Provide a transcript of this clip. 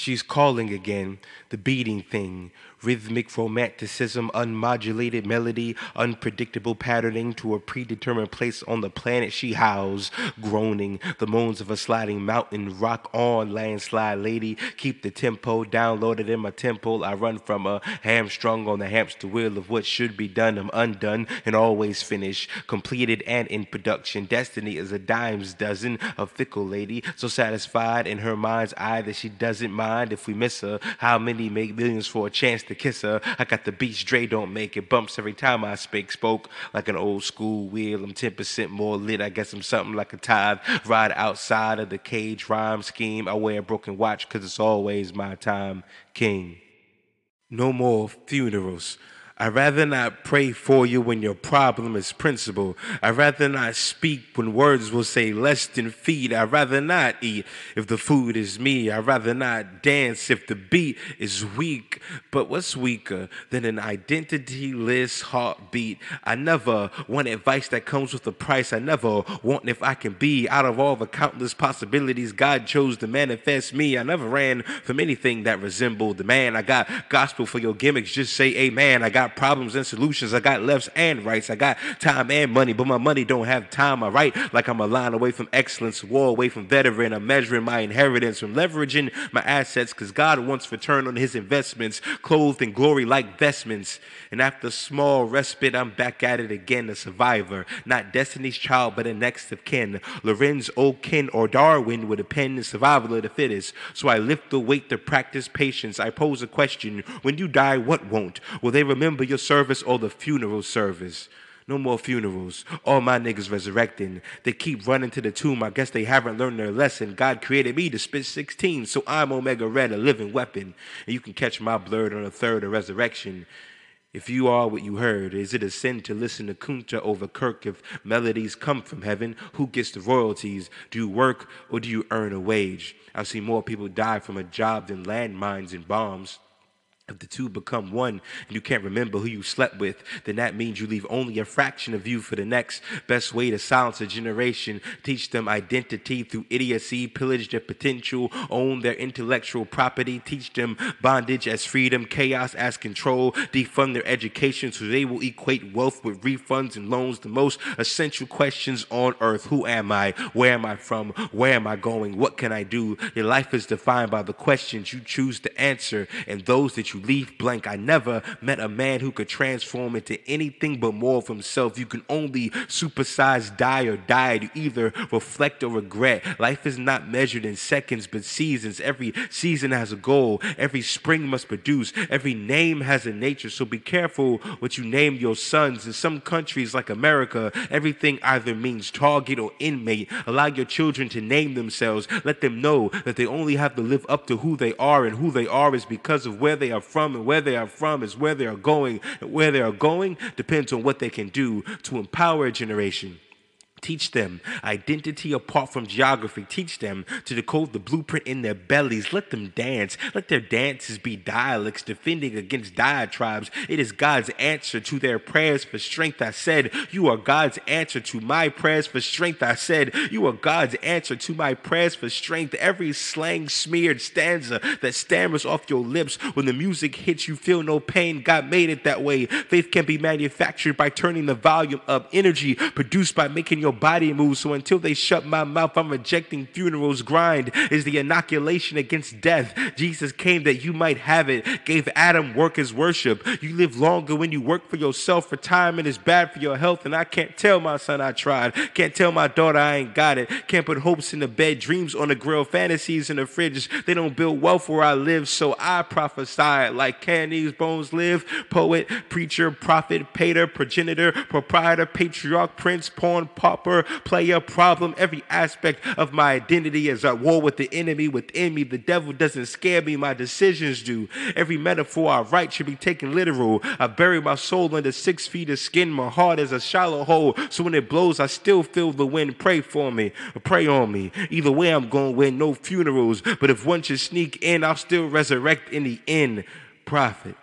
She's calling again, the beating thing, rhythmic romanticism, unmodulated melody, unpredictable patterning to a predetermined place on the planet she howls, groaning, the moans of a sliding mountain, rock on, landslide lady, keep the tempo downloaded in my temple. I run from a hamstrung on the hamster wheel of what should be done. I'm undone and always finished, completed and in production. Destiny is a dime's dozen, a fickle lady, so satisfied in her mind's eye that she doesn't mind mind if we miss her. How many make millions for a chance to kiss her? I got the beats Dre don't make it bumps every time I speak. Spoke like an old school wheel. I'm 10% more lit. I guess I'm something like a tithe. Ride outside of the cage rhyme scheme. I wear a broken watch because it's always my time. King. No more funerals. I'd rather not pray for you when your problem is principle. I'd rather not speak when words will say less than feed. I'd rather not eat if the food is me. I'd rather not dance if the beat is weak. But what's weaker than an identity-less heartbeat? I never want advice that comes with a price. I never want if I can be out of all the countless possibilities God chose to manifest me. I never ran from anything that resembled the man. I got gospel for your gimmicks. Just say amen. I got problems and solutions. I got lefts and rights. I got time and money, but my money don't have time. I write like I'm a line away from excellence, war away from veteran. I'm measuring my inheritance from leveraging my assets because God wants return on his investments, clothed in glory like vestments. And after small respite, I'm back at it again, a survivor, not Destiny's child, but a next of kin. Lorenz, O'Kin, or Darwin would depend on survival of the fittest. So I lift the weight to practice patience. I pose a question when you die, what won't? Will they remember? Remember your service or the funeral service. No more funerals. All my niggas resurrecting. They keep running to the tomb. I guess they haven't learned their lesson. God created me to spit 16, so I'm Omega Red, a living weapon. And you can catch my blood on the third of resurrection. If you are what you heard, is it a sin to listen to Kunta over Kirk if melodies come from heaven? Who gets the royalties? Do you work or do you earn a wage? I've seen more people die from a job than landmines and bombs. If the two become one and you can't remember who you slept with, then that means you leave only a fraction of you for the next. Best way to silence a generation, teach them identity through idiocy, pillage their potential, own their intellectual property, teach them bondage as freedom, chaos as control, defund their education so they will equate wealth with refunds and loans. The most essential questions on earth Who am I? Where am I from? Where am I going? What can I do? Your life is defined by the questions you choose to answer and those that you leave blank. I never met a man who could transform into anything but more of himself. You can only supersize, die, or die to either reflect or regret. Life is not measured in seconds, but seasons. Every season has a goal. Every spring must produce. Every name has a nature. So be careful what you name your sons. In some countries like America, everything either means target or inmate. Allow your children to name themselves. Let them know that they only have to live up to who they are, and who they are is because of where they are from, and where they are from is where they are going. And where they are going depends on what they can do to empower a generation. Teach them identity apart from geography. Teach them to decode the blueprint in their bellies. Let them dance. Let their dances be dialects defending against diatribes. It is God's answer to their prayers for strength. I said, You are God's answer to my prayers for strength. I said, You are God's answer to my prayers for strength. Every slang smeared stanza that stammers off your lips when the music hits, you feel no pain. God made it that way. Faith can be manufactured by turning the volume up, energy produced by making your your body moves. So until they shut my mouth, I'm rejecting funerals. Grind is the inoculation against death. Jesus came that you might have it, gave Adam work as worship. You live longer when you work for yourself. Retirement is bad for your health, and I can't tell my son I tried. Can't tell my daughter I ain't got it. Can't put hopes in the bed, dreams on the grill, fantasies in the fridge. They don't build wealth where I live, so I prophesy like can these bones live? Poet, preacher, prophet, pater, progenitor, proprietor, patriarch, prince, pawn, pop, pauper, player, problem. Every aspect of my identity is at war with the enemy within me. The devil doesn't scare me, my decisions do. Every metaphor I write should be taken literal. I bury my soul under six feet of skin. My heart is a shallow hole, so when it blows, I still feel the wind. Pray for me, pray on me. Either way, I'm going win no funerals. But if one should sneak in, I'll still resurrect in the end. Prophet.